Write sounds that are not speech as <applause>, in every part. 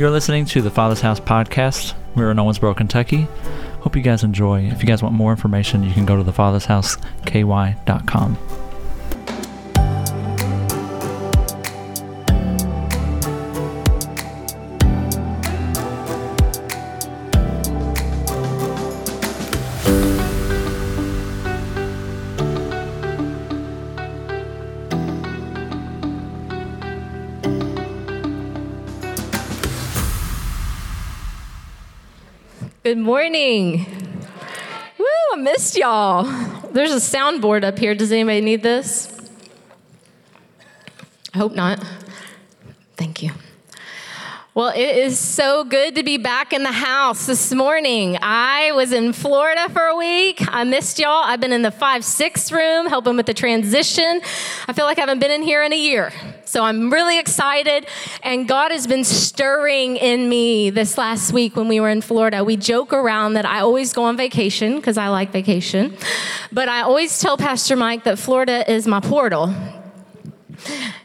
You're listening to the Father's House podcast. We're in Owensboro, Kentucky. Hope you guys enjoy. If you guys want more information, you can go to thefathershouseky.com. Good morning. Woo, I missed y'all. There's a soundboard up here. Does anybody need this? I hope not. Thank you. Well, it is so good to be back in the house this morning. I was in Florida for a week. I missed y'all. I've been in the 5 6 room helping with the transition. I feel like I haven't been in here in a year. So I'm really excited. And God has been stirring in me this last week when we were in Florida. We joke around that I always go on vacation because I like vacation. But I always tell Pastor Mike that Florida is my portal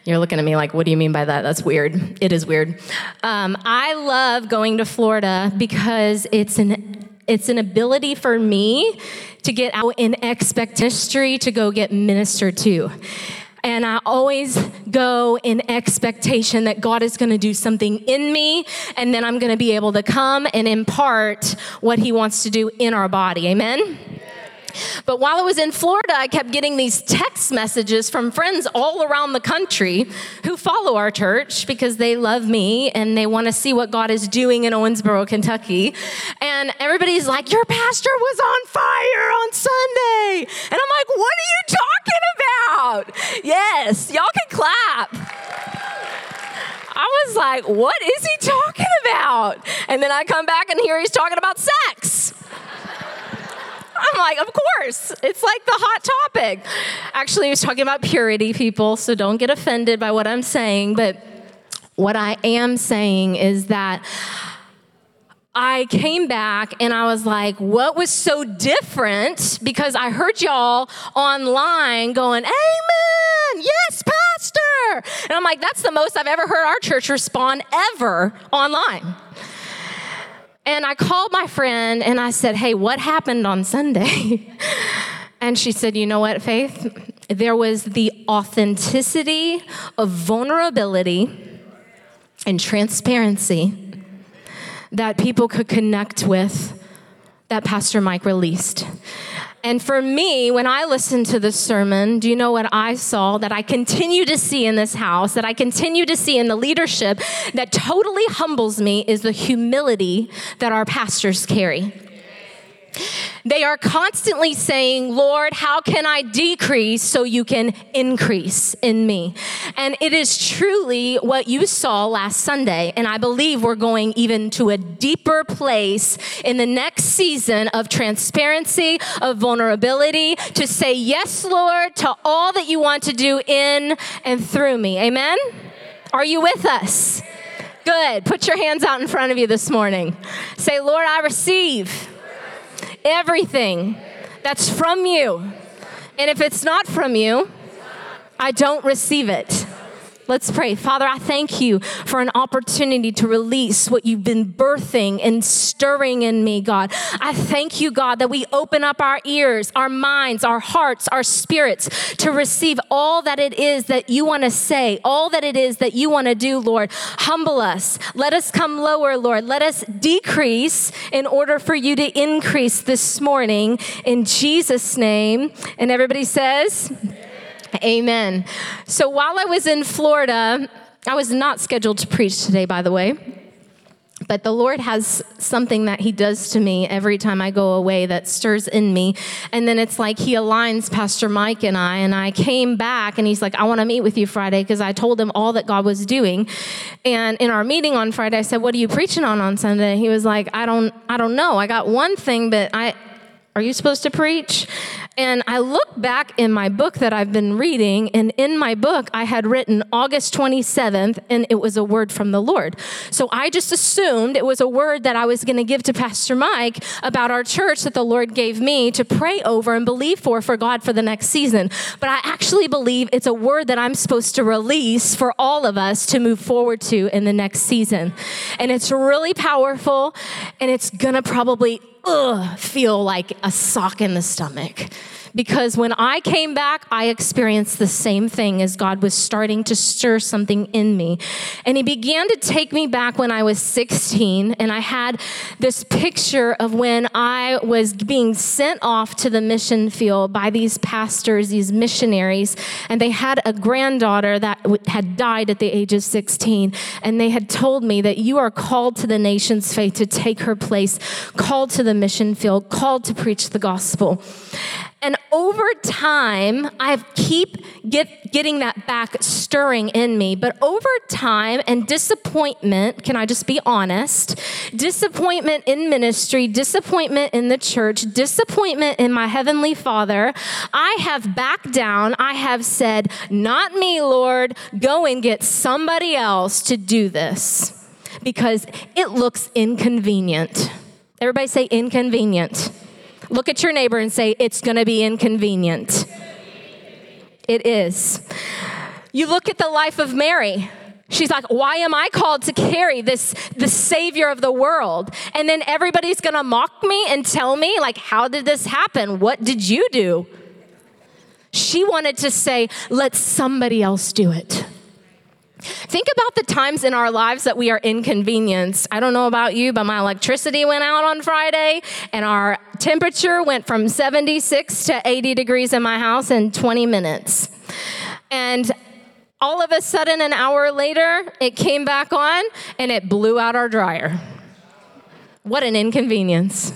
you're looking at me like, what do you mean by that? That's weird. It is weird. Um, I love going to Florida because it's an it's an ability for me to get out in expect history to go get ministered to. And I always go in expectation that God is going to do something in me, and then I'm going to be able to come and impart what He wants to do in our body. Amen? But while I was in Florida, I kept getting these text messages from friends all around the country who follow our church because they love me and they want to see what God is doing in Owensboro, Kentucky. And everybody's like, Your pastor was on fire on Sunday. And I'm like, What are you talking about? Yes, y'all can clap. I was like, what is he talking about? And then I come back and hear he's talking about sex. I'm like, of course. It's like the hot topic. Actually, he was talking about purity, people, so don't get offended by what I'm saying. But what I am saying is that I came back and I was like, what was so different? Because I heard y'all online going, Amen, yes, Pastor. And I'm like, that's the most I've ever heard our church respond ever online. And I called my friend and I said, Hey, what happened on Sunday? <laughs> and she said, You know what, Faith? There was the authenticity of vulnerability and transparency that people could connect with that Pastor Mike released. And for me, when I listened to this sermon, do you know what I saw that I continue to see in this house, that I continue to see in the leadership that totally humbles me is the humility that our pastors carry. They are constantly saying, Lord, how can I decrease so you can increase in me? And it is truly what you saw last Sunday. And I believe we're going even to a deeper place in the next season of transparency, of vulnerability, to say, Yes, Lord, to all that you want to do in and through me. Amen? Are you with us? Good. Put your hands out in front of you this morning. Say, Lord, I receive everything that's from you. And if it's not from you, I don't receive it. Let's pray. Father, I thank you for an opportunity to release what you've been birthing and stirring in me, God. I thank you, God, that we open up our ears, our minds, our hearts, our spirits to receive all that it is that you want to say, all that it is that you want to do, Lord. Humble us. Let us come lower, Lord. Let us decrease in order for you to increase this morning in Jesus' name. And everybody says, <laughs> Amen. So while I was in Florida, I was not scheduled to preach today, by the way. But the Lord has something that He does to me every time I go away that stirs in me. And then it's like He aligns Pastor Mike and I. And I came back and He's like, I want to meet with you Friday because I told him all that God was doing. And in our meeting on Friday, I said, What are you preaching on on Sunday? He was like, I don't, I don't know. I got one thing, but I, are you supposed to preach? And I look back in my book that I've been reading, and in my book, I had written August 27th, and it was a word from the Lord. So I just assumed it was a word that I was going to give to Pastor Mike about our church that the Lord gave me to pray over and believe for for God for the next season. But I actually believe it's a word that I'm supposed to release for all of us to move forward to in the next season. And it's really powerful, and it's going to probably ugh, feel like a sock in the stomach because when I came back, I experienced the same thing as God was starting to stir something in me. And He began to take me back when I was 16, and I had this picture of when I was being sent off to the mission field by these pastors, these missionaries, and they had a granddaughter that had died at the age of 16, and they had told me that you are called to the nation's faith to take her place, called to the mission field, called to preach the gospel. And over time, I keep get, getting that back stirring in me. But over time and disappointment, can I just be honest? Disappointment in ministry, disappointment in the church, disappointment in my heavenly Father, I have backed down. I have said, Not me, Lord. Go and get somebody else to do this because it looks inconvenient. Everybody say inconvenient. Look at your neighbor and say, It's going to be inconvenient. It is. You look at the life of Mary. She's like, why am I called to carry this, the savior of the world? And then everybody's gonna mock me and tell me, like, how did this happen? What did you do? She wanted to say, let somebody else do it. Think about the times in our lives that we are inconvenienced. I don't know about you, but my electricity went out on Friday and our temperature went from 76 to 80 degrees in my house in 20 minutes. And all of a sudden, an hour later, it came back on and it blew out our dryer. What an inconvenience.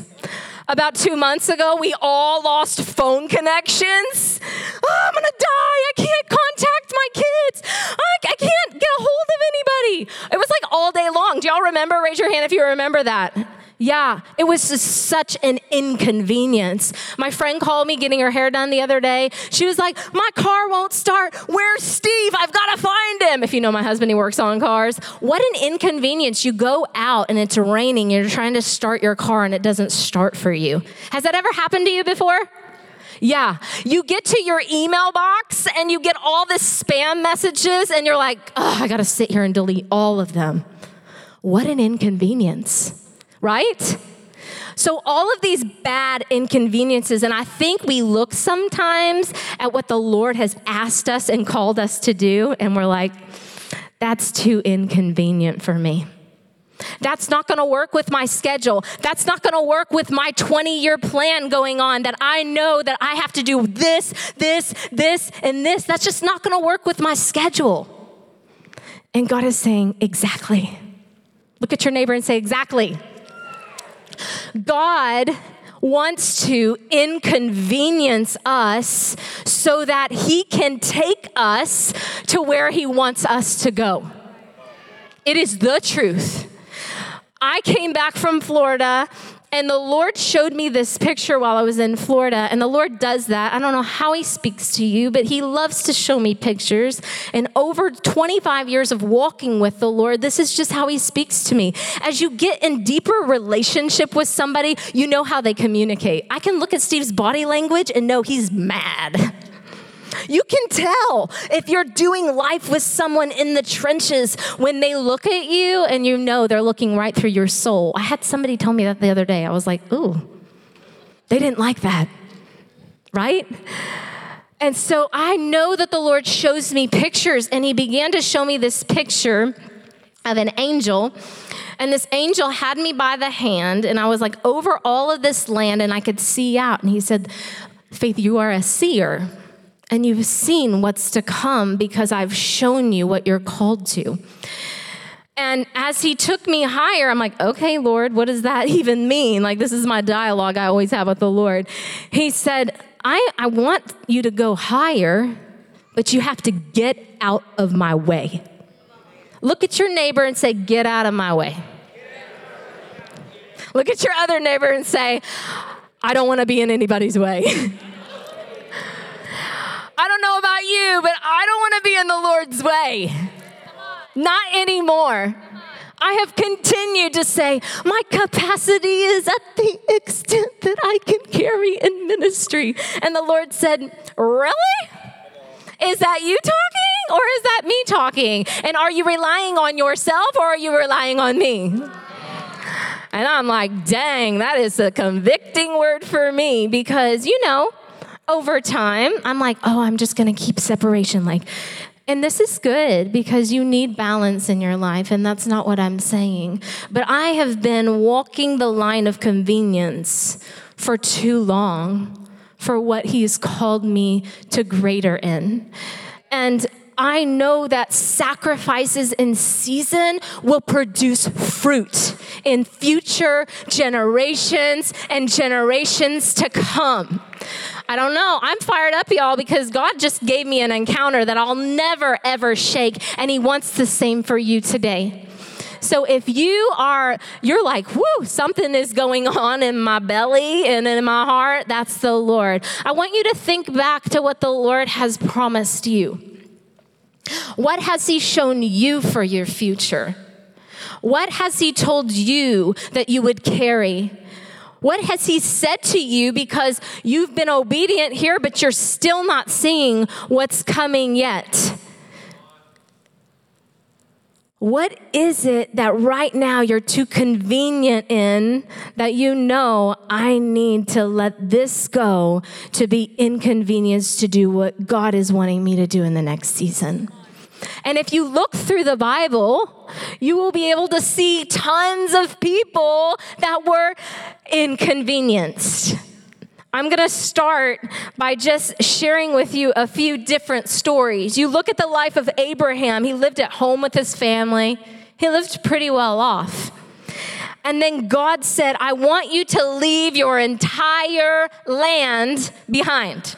About two months ago, we all lost phone connections. Oh, I'm gonna die. I can't contact my kids. I, I can't get a hold of anybody. It was like all day long. Do y'all remember? Raise your hand if you remember that. Yeah, it was just such an inconvenience. My friend called me getting her hair done the other day. She was like, My car won't start. Where's Steve? I've got to find him. If you know my husband, he works on cars. What an inconvenience. You go out and it's raining, you're trying to start your car and it doesn't start for you. Has that ever happened to you before? Yeah. You get to your email box and you get all the spam messages, and you're like, oh, I got to sit here and delete all of them. What an inconvenience right? So, all of these bad inconveniences, and I think we look sometimes at what the Lord has asked us and called us to do, and we're like, that's too inconvenient for me. That's not going to work with my schedule. That's not going to work with my 20 year plan going on that I know that I have to do this, this, this, and this. That's just not going to work with my schedule. And God is saying, exactly. Look at your neighbor and say, exactly. God wants to inconvenience us so that he can take us to where he wants us to go. It is the truth. I came back from Florida and the Lord showed me this picture while I was in Florida. And the Lord does that. I don't know how He speaks to you, but He loves to show me pictures. And over 25 years of walking with the Lord, this is just how He speaks to me. As you get in deeper relationship with somebody, you know how they communicate. I can look at Steve's body language and know he's mad. <laughs> You can tell if you're doing life with someone in the trenches when they look at you and you know they're looking right through your soul. I had somebody tell me that the other day. I was like, ooh, they didn't like that, right? And so I know that the Lord shows me pictures, and He began to show me this picture of an angel. And this angel had me by the hand, and I was like over all of this land, and I could see out. And he said, Faith, you are a seer and you've seen what's to come because I've shown you what you're called to. And as he took me higher, I'm like, okay, Lord, what does that <laughs> even mean? Like, this is my dialogue I always have with the Lord. He said, I, I want you to go higher, but you have to get out of my way. Look at your neighbor and say, Get out of my way. Look at your other neighbor and say, I don't want to be in anybody's way. <laughs> I don't know about you, but I don't want to be in the Lord's way. Not anymore. I have continued to say, my capacity is at the extent that I can carry in ministry. And the Lord said, Really? Is that you talking or is that me talking? And are you relying on yourself or are you relying on me? And I'm like, dang, that is a convicting word for me because, you know, over time, I'm like, oh, I'm just gonna keep separation. Like, and this is good because you need balance in your life, and that's not what I'm saying. But I have been walking the line of convenience for too long for what He's called me to greater in. And I know that sacrifices in season will produce fruit in future generations and generations to come. I don't know. I'm fired up, y'all, because God just gave me an encounter that I'll never, ever shake. And He wants the same for you today. So if you are, you're like, whoo, something is going on in my belly and in my heart, that's the Lord. I want you to think back to what the Lord has promised you. What has He shown you for your future? What has He told you that you would carry? What has he said to you because you've been obedient here, but you're still not seeing what's coming yet? What is it that right now you're too convenient in that you know I need to let this go to be inconvenienced to do what God is wanting me to do in the next season? And if you look through the Bible, you will be able to see tons of people that were inconvenienced. I'm going to start by just sharing with you a few different stories. You look at the life of Abraham, he lived at home with his family, he lived pretty well off. And then God said, I want you to leave your entire land behind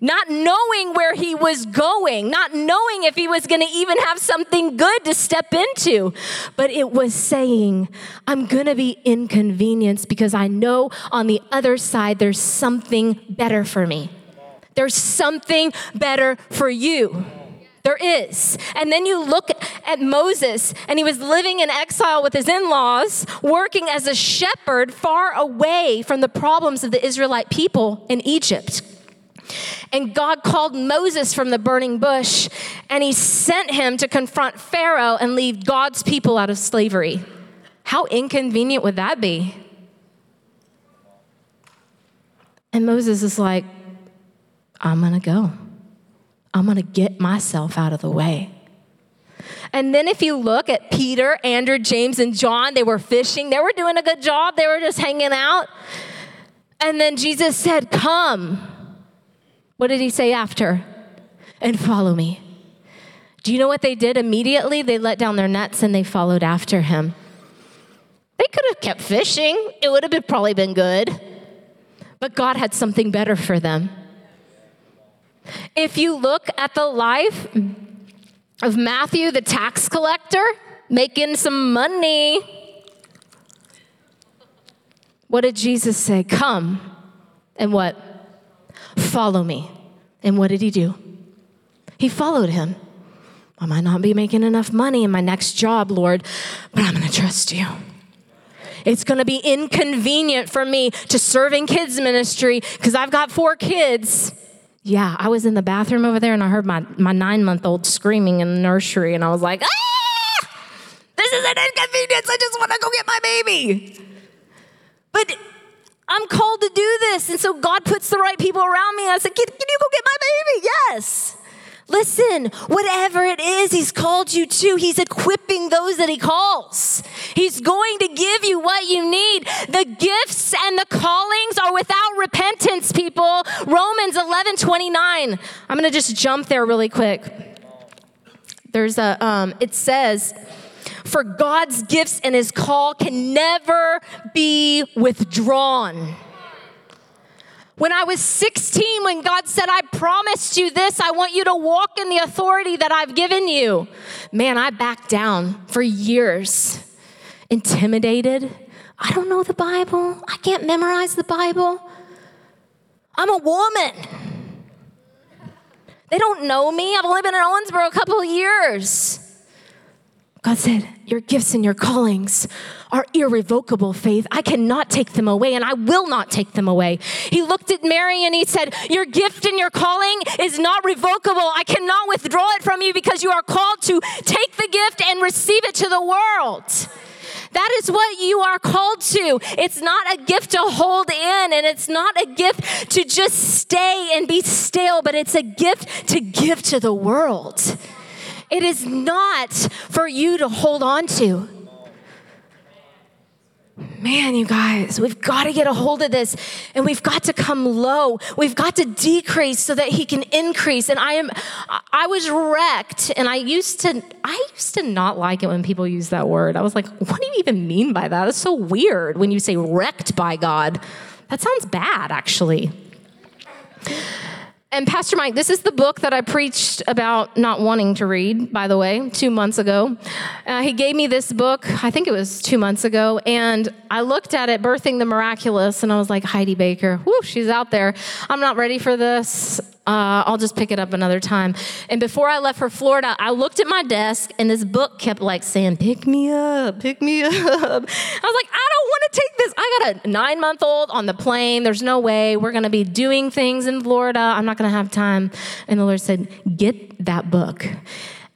not knowing where he was going, not knowing if he was going to even have something good to step into. But it was saying, I'm going to be inconvenienced because I know on the other side there's something better for me. There's something better for you. There is. And then you look at Moses, and he was living in exile with his in laws, working as a shepherd far away from the problems of the Israelite people in Egypt. And God called Moses from the burning bush and he sent him to confront Pharaoh and lead God's people out of slavery. How inconvenient would that be? And Moses is like, I'm gonna go. I'm gonna get myself out of the way. And then if you look at Peter, Andrew, James, and John, they were fishing. They were doing a good job. They were just hanging out. And then Jesus said, Come. What did he say after? And follow me. Do you know what they did immediately? They let down their nets and they followed after him. They could have kept fishing, it would have been, probably been good. But God had something better for them. If you look at the life of Matthew, the tax collector, making some money, what did Jesus say? Come and what? Follow me. And what did he do? He followed him. I might not be making enough money in my next job, Lord, but I'm going to trust you. It's going to be inconvenient for me to serve in kids ministry because I've got four kids. Yeah, I was in the bathroom over there and I heard my, my nine month old screaming in the nursery, and I was like, ah, this is an inconvenience. I just want to go get my baby. But I'm called to do this. And so God puts the right people around me. I said, can, can you go get my baby? Yes. Listen, whatever it is He's called you to, He's equipping those that He calls. He's going to give you what you need. The gifts and the callings are without repentance, people. Romans 11 29. I'm going to just jump there really quick. There's a, um, it says, for God's gifts and his call can never be withdrawn. When I was 16, when God said, I promised you this, I want you to walk in the authority that I've given you. Man, I backed down for years, intimidated. I don't know the Bible. I can't memorize the Bible. I'm a woman. They don't know me. I've only been in Owensboro a couple of years. God said, Your gifts and your callings are irrevocable, faith. I cannot take them away, and I will not take them away. He looked at Mary and he said, Your gift and your calling is not revocable. I cannot withdraw it from you because you are called to take the gift and receive it to the world. That is what you are called to. It's not a gift to hold in, and it's not a gift to just stay and be still, but it's a gift to give to the world. It is not for you to hold on to. Man, you guys, we've got to get a hold of this and we've got to come low. We've got to decrease so that he can increase. And I am I was wrecked and I used to I used to not like it when people use that word. I was like, what do you even mean by that? It's so weird when you say wrecked by God. That sounds bad actually. And Pastor Mike, this is the book that I preached about not wanting to read, by the way, two months ago. Uh, he gave me this book, I think it was two months ago, and I looked at it, Birthing the Miraculous, and I was like, Heidi Baker, whoo, she's out there. I'm not ready for this. Uh, I'll just pick it up another time. And before I left for Florida, I looked at my desk and this book kept like saying, Pick me up, pick me <laughs> up. I was like, I don't want to take this. I got a nine month old on the plane. There's no way we're going to be doing things in Florida. I'm not going to have time. And the Lord said, Get that book.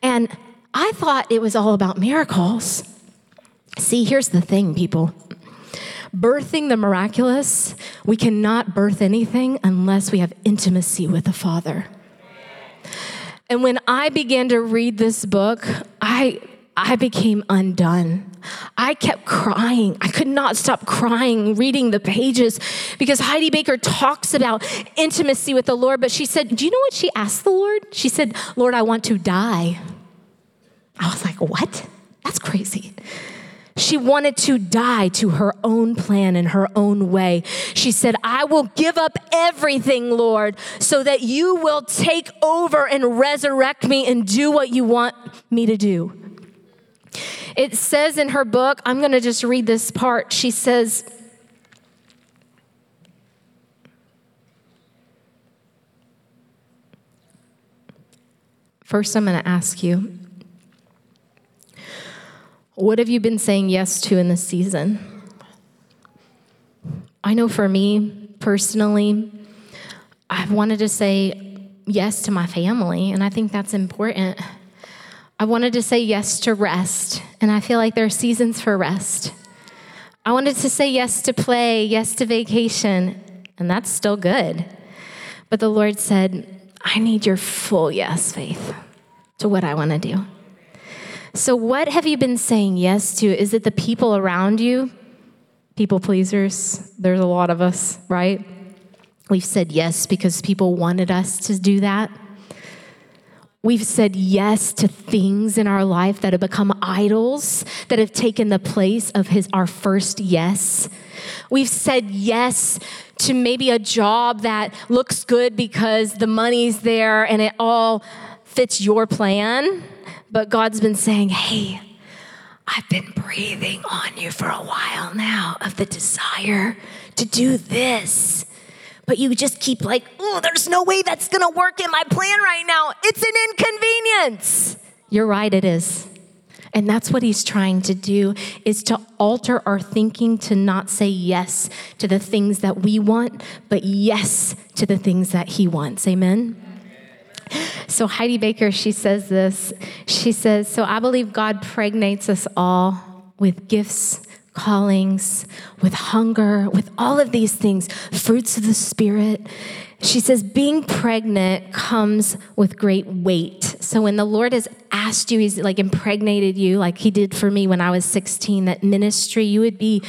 And I thought it was all about miracles. See, here's the thing, people birthing the miraculous, we cannot birth anything unless we have intimacy with the Father. And when I began to read this book, I I became undone. I kept crying. I could not stop crying reading the pages because Heidi Baker talks about intimacy with the Lord. But she said, Do you know what she asked the Lord? She said, Lord, I want to die. I was like, What? That's crazy. She wanted to die to her own plan and her own way. She said, I will give up everything, Lord, so that you will take over and resurrect me and do what you want me to do. It says in her book, I'm going to just read this part. She says, First, I'm going to ask you what have you been saying yes to in this season? I know for me personally, I've wanted to say yes to my family, and I think that's important. I wanted to say yes to rest, and I feel like there are seasons for rest. I wanted to say yes to play, yes to vacation, and that's still good. But the Lord said, I need your full yes, faith, to what I want to do. So, what have you been saying yes to? Is it the people around you? People pleasers. There's a lot of us, right? We've said yes because people wanted us to do that. We've said yes to things in our life that have become idols, that have taken the place of his, our first yes. We've said yes to maybe a job that looks good because the money's there and it all fits your plan. But God's been saying, hey, I've been breathing on you for a while now of the desire to do this. But you just keep like, oh, there's no way that's gonna work in my plan right now. It's an inconvenience. You're right, it is. And that's what he's trying to do is to alter our thinking to not say yes to the things that we want, but yes to the things that he wants. Amen. So Heidi Baker, she says this. She says, So I believe God pregnates us all with gifts, callings, with hunger, with all of these things, fruits of the Spirit. She says, being pregnant comes with great weight. So when the Lord has asked you, He's like impregnated you, like He did for me when I was 16, that ministry, you would be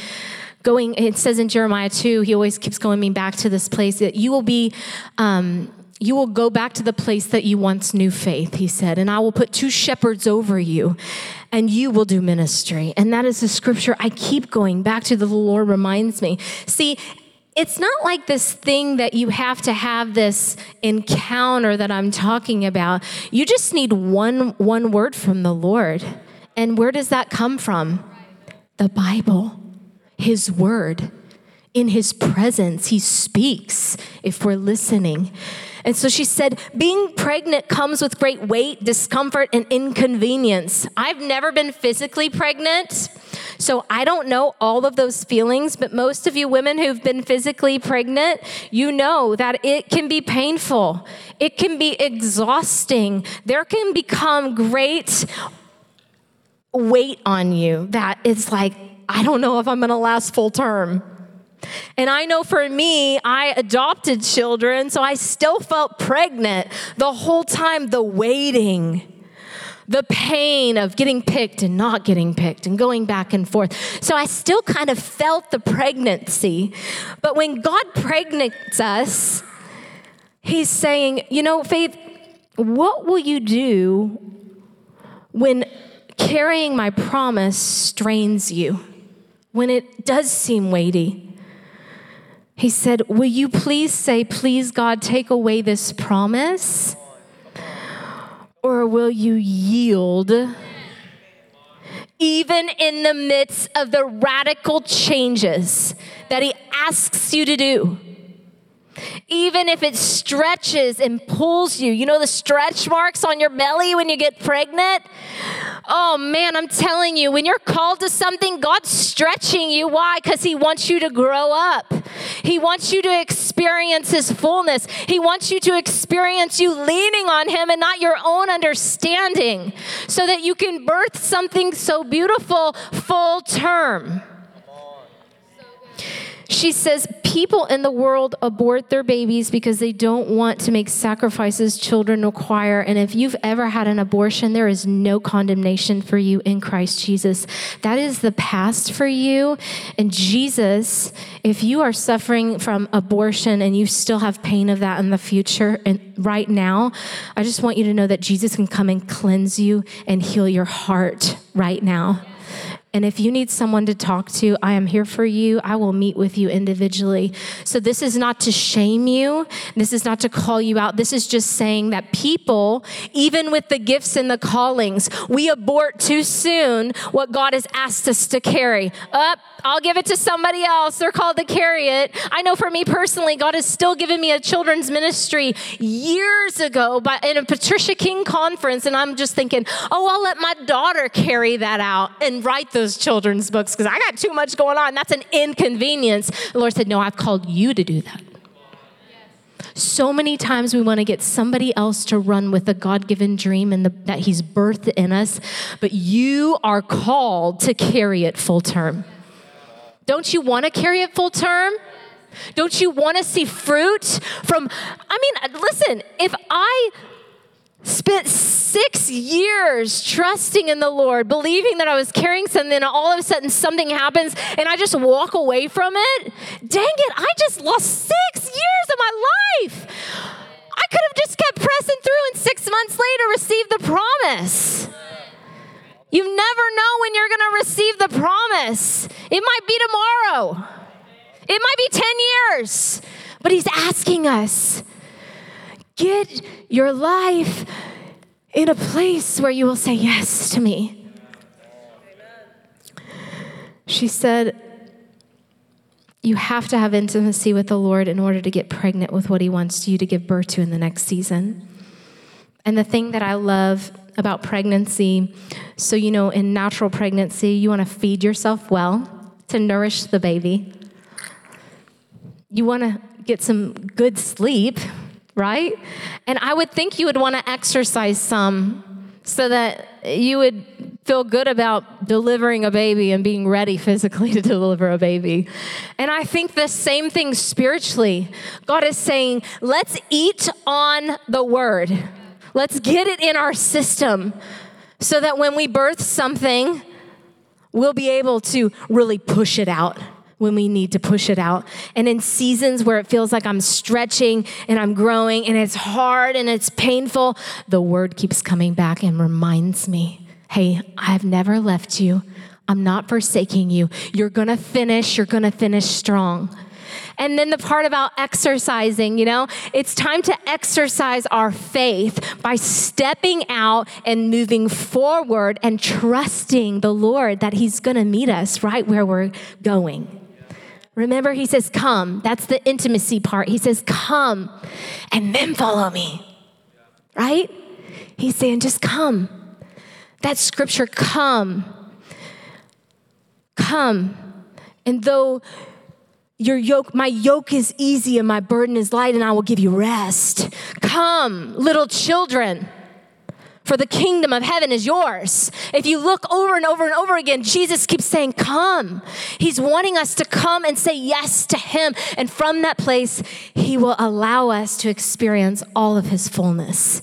going, it says in Jeremiah 2, He always keeps going me back to this place, that you will be um, you will go back to the place that you once knew faith, he said, and I will put two shepherds over you, and you will do ministry. And that is the scripture I keep going back to. The Lord reminds me. See, it's not like this thing that you have to have this encounter that I'm talking about. You just need one, one word from the Lord. And where does that come from? The Bible, His Word. In His presence, He speaks if we're listening. And so she said, being pregnant comes with great weight, discomfort, and inconvenience. I've never been physically pregnant. So I don't know all of those feelings, but most of you women who've been physically pregnant, you know that it can be painful. It can be exhausting. There can become great weight on you that it's like, I don't know if I'm to last full term. And I know for me, I adopted children, so I still felt pregnant the whole time, the waiting the pain of getting picked and not getting picked and going back and forth. So I still kind of felt the pregnancy. But when God pregnates us, He's saying, you know, Faith, what will you do when carrying my promise strains you? When it does seem weighty? He said, Will you please say, Please, God, take away this promise? Or will you yield? Even in the midst of the radical changes that He asks you to do. Even if it stretches and pulls you, you know the stretch marks on your belly when you get pregnant? Oh man, I'm telling you, when you're called to something, God's stretching you. Why? Because He wants you to grow up. He wants you to experience His fullness. He wants you to experience you leaning on Him and not your own understanding so that you can birth something so beautiful full term. She says people in the world abort their babies because they don't want to make sacrifices children require. And if you've ever had an abortion, there is no condemnation for you in Christ Jesus. That is the past for you. And Jesus, if you are suffering from abortion and you still have pain of that in the future and right now, I just want you to know that Jesus can come and cleanse you and heal your heart right now. And if you need someone to talk to, I am here for you. I will meet with you individually. So this is not to shame you. This is not to call you out. This is just saying that people, even with the gifts and the callings, we abort too soon what God has asked us to carry. Up, I'll give it to somebody else. They're called to carry it. I know for me personally, God has still given me a children's ministry years ago by, in a Patricia King conference. And I'm just thinking, oh, I'll let my daughter carry that out and write those those children's books because I got too much going on. That's an inconvenience. The Lord said, No, I've called you to do that. So many times we want to get somebody else to run with a God given dream and the, that He's birthed in us, but you are called to carry it full term. Don't you want to carry it full term? Don't you want to see fruit from? I mean, listen, if I spent six years trusting in the Lord, believing that I was carrying something, and all of a sudden something happens and I just walk away from it. Dang it, I just lost six years of my life. I could have just kept pressing through and six months later received the promise. You never know when you're going to receive the promise. It might be tomorrow, it might be 10 years, but He's asking us get your life in a place where you will say yes to me. She said, You have to have intimacy with the Lord in order to get pregnant with what He wants you to give birth to in the next season. And the thing that I love about pregnancy so, you know, in natural pregnancy, you want to feed yourself well to nourish the baby. You want to get some good sleep right? And I would think you would want to exercise some so that you would feel good about delivering a baby and being ready <laughs> physically to deliver a baby. And I think the same thing spiritually. God is saying, let's eat on the word. Let's get it in our system so that when we birth something, we'll be able to really push it out when we need to push it out. And in seasons where it feels like I'm stretching and I'm growing and it's hard and it's painful, the word keeps coming back and reminds me hey, I've never left you. I'm not forsaking you. You're going to finish, you're going to finish strong. And then the part about exercising, you know, it's time to exercise our faith by stepping out and moving forward and trusting the Lord that He's going to meet us right where we're going Remember, he says, Come. That's the intimacy part. He says, Come and then follow me. Right? He's saying, Just come. That scripture, come. Come. And though your yoke, my yoke is easy and my burden is light, and I will give you rest. Come, little children for the kingdom of heaven is yours. If you look over and over and over again, Jesus keeps saying, Come. He's wanting us to come and say yes to Him. And from that place, He will allow us to experience all of His fullness.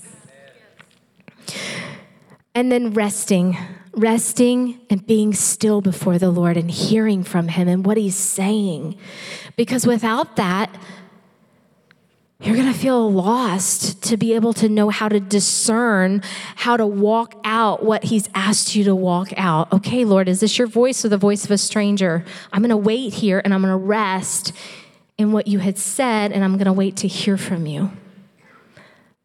And then resting, resting and being still before the Lord and hearing from Him and what He's saying. Because without that, you're going to feel lost to be able to know how to discern, how to walk out what He's asked you to walk out. Okay, Lord, is this your voice or the voice of a stranger? I'm going to wait here and I'm going to rest in what you had said and I'm going to wait to hear from you.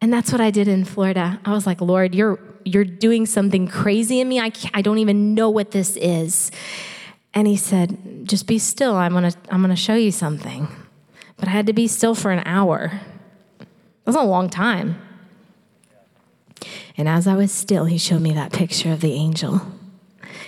And that's what I did in Florida. I was like, Lord, you're, you're doing something crazy in me. I, I don't even know what this is. And He said, Just be still. I'm going to I'm going to show you something. But I had to be still for an hour. Was a long time. And as I was still, he showed me that picture of the angel.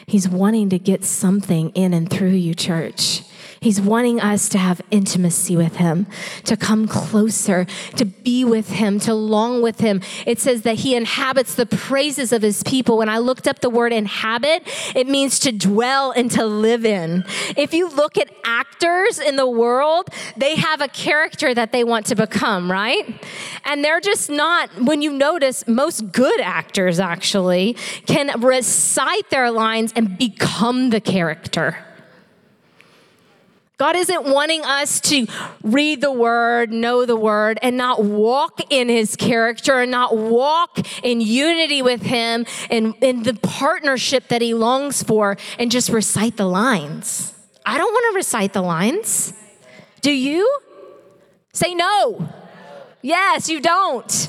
He's wanting to get something in and through you, church. He's wanting us to have intimacy with Him, to come closer, to be with Him, to long with Him. It says that He inhabits the praises of His people. When I looked up the word inhabit, it means to dwell and to live in. If you look at actors in the world, they have a character that they want to become, right? And they're just not, when you notice, most good actors actually can recite their lines and become the character. God isn't wanting us to read the word, know the word, and not walk in his character and not walk in unity with him and in the partnership that he longs for and just recite the lines. I don't want to recite the lines. Do you? Say no. Yes, you don't.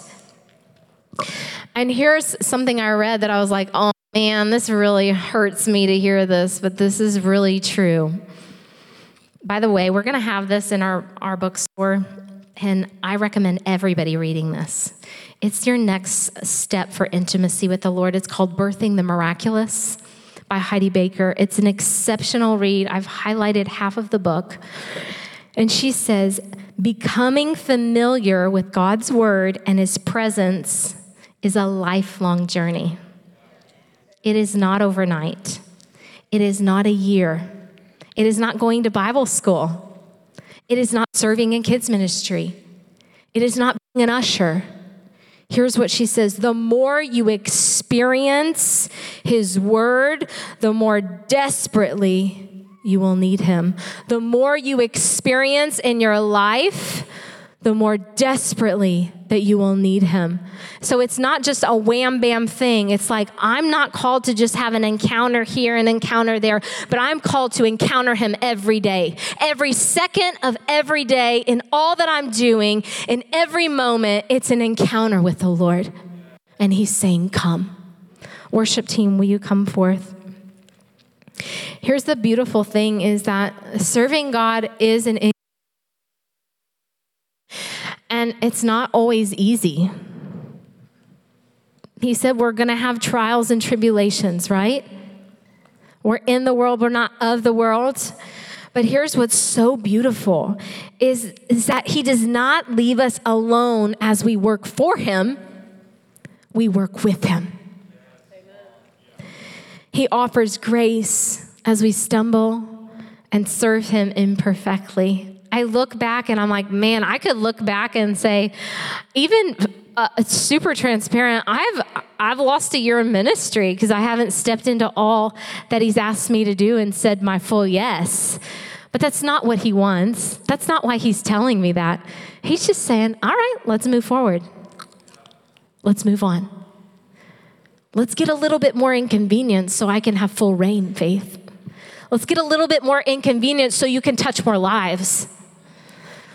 And here's something I read that I was like, oh man, this really hurts me to hear this, but this is really true by the way, we're going to have this in our, our bookstore, and I recommend everybody reading this. It's your next step for intimacy with the Lord. It's called Birthing the Miraculous by Heidi Baker. It's an exceptional read. I've highlighted half of the book. And she says, Becoming familiar with God's word and his presence is a lifelong journey. It is not overnight, it is not a year. It is not going to Bible school. It is not serving in kids' ministry. It is not being an usher. Here's what she says The more you experience His word, the more desperately you will need Him. The more you experience in your life, the more desperately that you will need him. So it's not just a wham bam thing. It's like, I'm not called to just have an encounter here and encounter there, but I'm called to encounter him every day. Every second of every day, in all that I'm doing, in every moment, it's an encounter with the Lord. And he's saying, Come. Worship team, will you come forth? Here's the beautiful thing is that serving God is an it's not always easy. He said we're going to have trials and tribulations, right? We're in the world, we're not of the world. But here's what's so beautiful is, is that he does not leave us alone as we work for him. We work with him. He offers grace as we stumble and serve him imperfectly. I look back and I'm like, man, I could look back and say, even uh, super transparent. I've I've lost a year of ministry because I haven't stepped into all that He's asked me to do and said my full yes. But that's not what He wants. That's not why He's telling me that. He's just saying, all right, let's move forward. Let's move on. Let's get a little bit more inconvenience so I can have full reign faith. Let's get a little bit more inconvenience so you can touch more lives.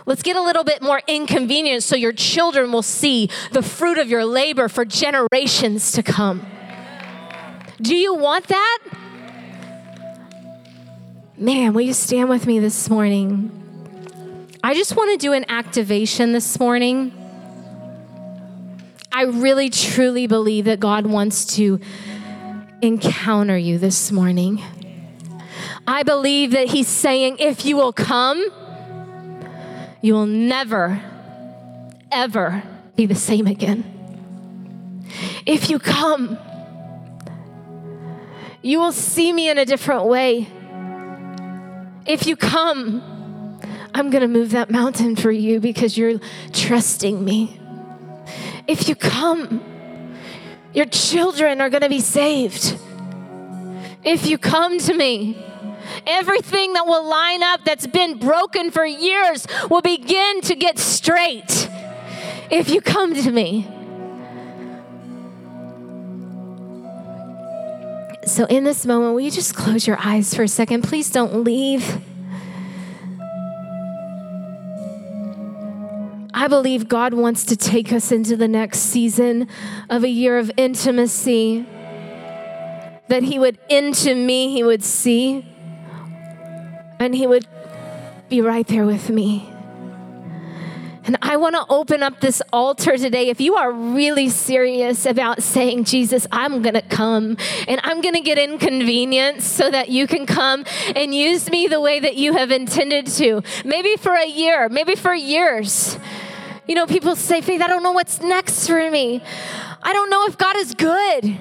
Let's get a little bit more inconvenient so your children will see the fruit of your labor for generations to come. Do you want that? Man, will you stand with me this morning? I just want to do an activation this morning. I really truly believe that God wants to encounter you this morning. I believe that He's saying, if you will come, you will never, ever be the same again. If you come, you will see me in a different way. If you come, I'm going to move that mountain for you because you're trusting me. If you come, your children are going to be saved. If you come to me, everything that will line up that's been broken for years will begin to get straight. If you come to me, So, in this moment, will you just close your eyes for a second? Please don't leave. I believe God wants to take us into the next season of a year of intimacy. That He would into me, He would see, and He would be right there with me. And I want to open up this altar today. If you are really serious about saying, Jesus, I'm going to come and I'm going to get inconvenienced so that you can come and use me the way that you have intended to, maybe for a year, maybe for years. You know, people say, Faith, I don't know what's next for me. I don't know if God is good.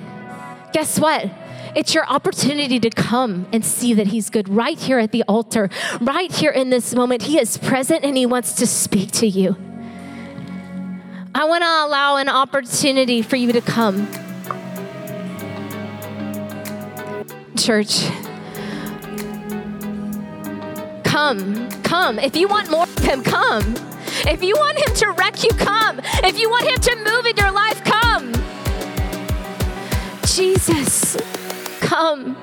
Guess what? It's your opportunity to come and see that He's good right here at the altar, right here in this moment. He is present and He wants to speak to you. I want to allow an opportunity for you to come. Church, come, come. If you want more of Him, come. If you want Him to wreck you, come. If you want Him to move in your life, come. Jesus. Come.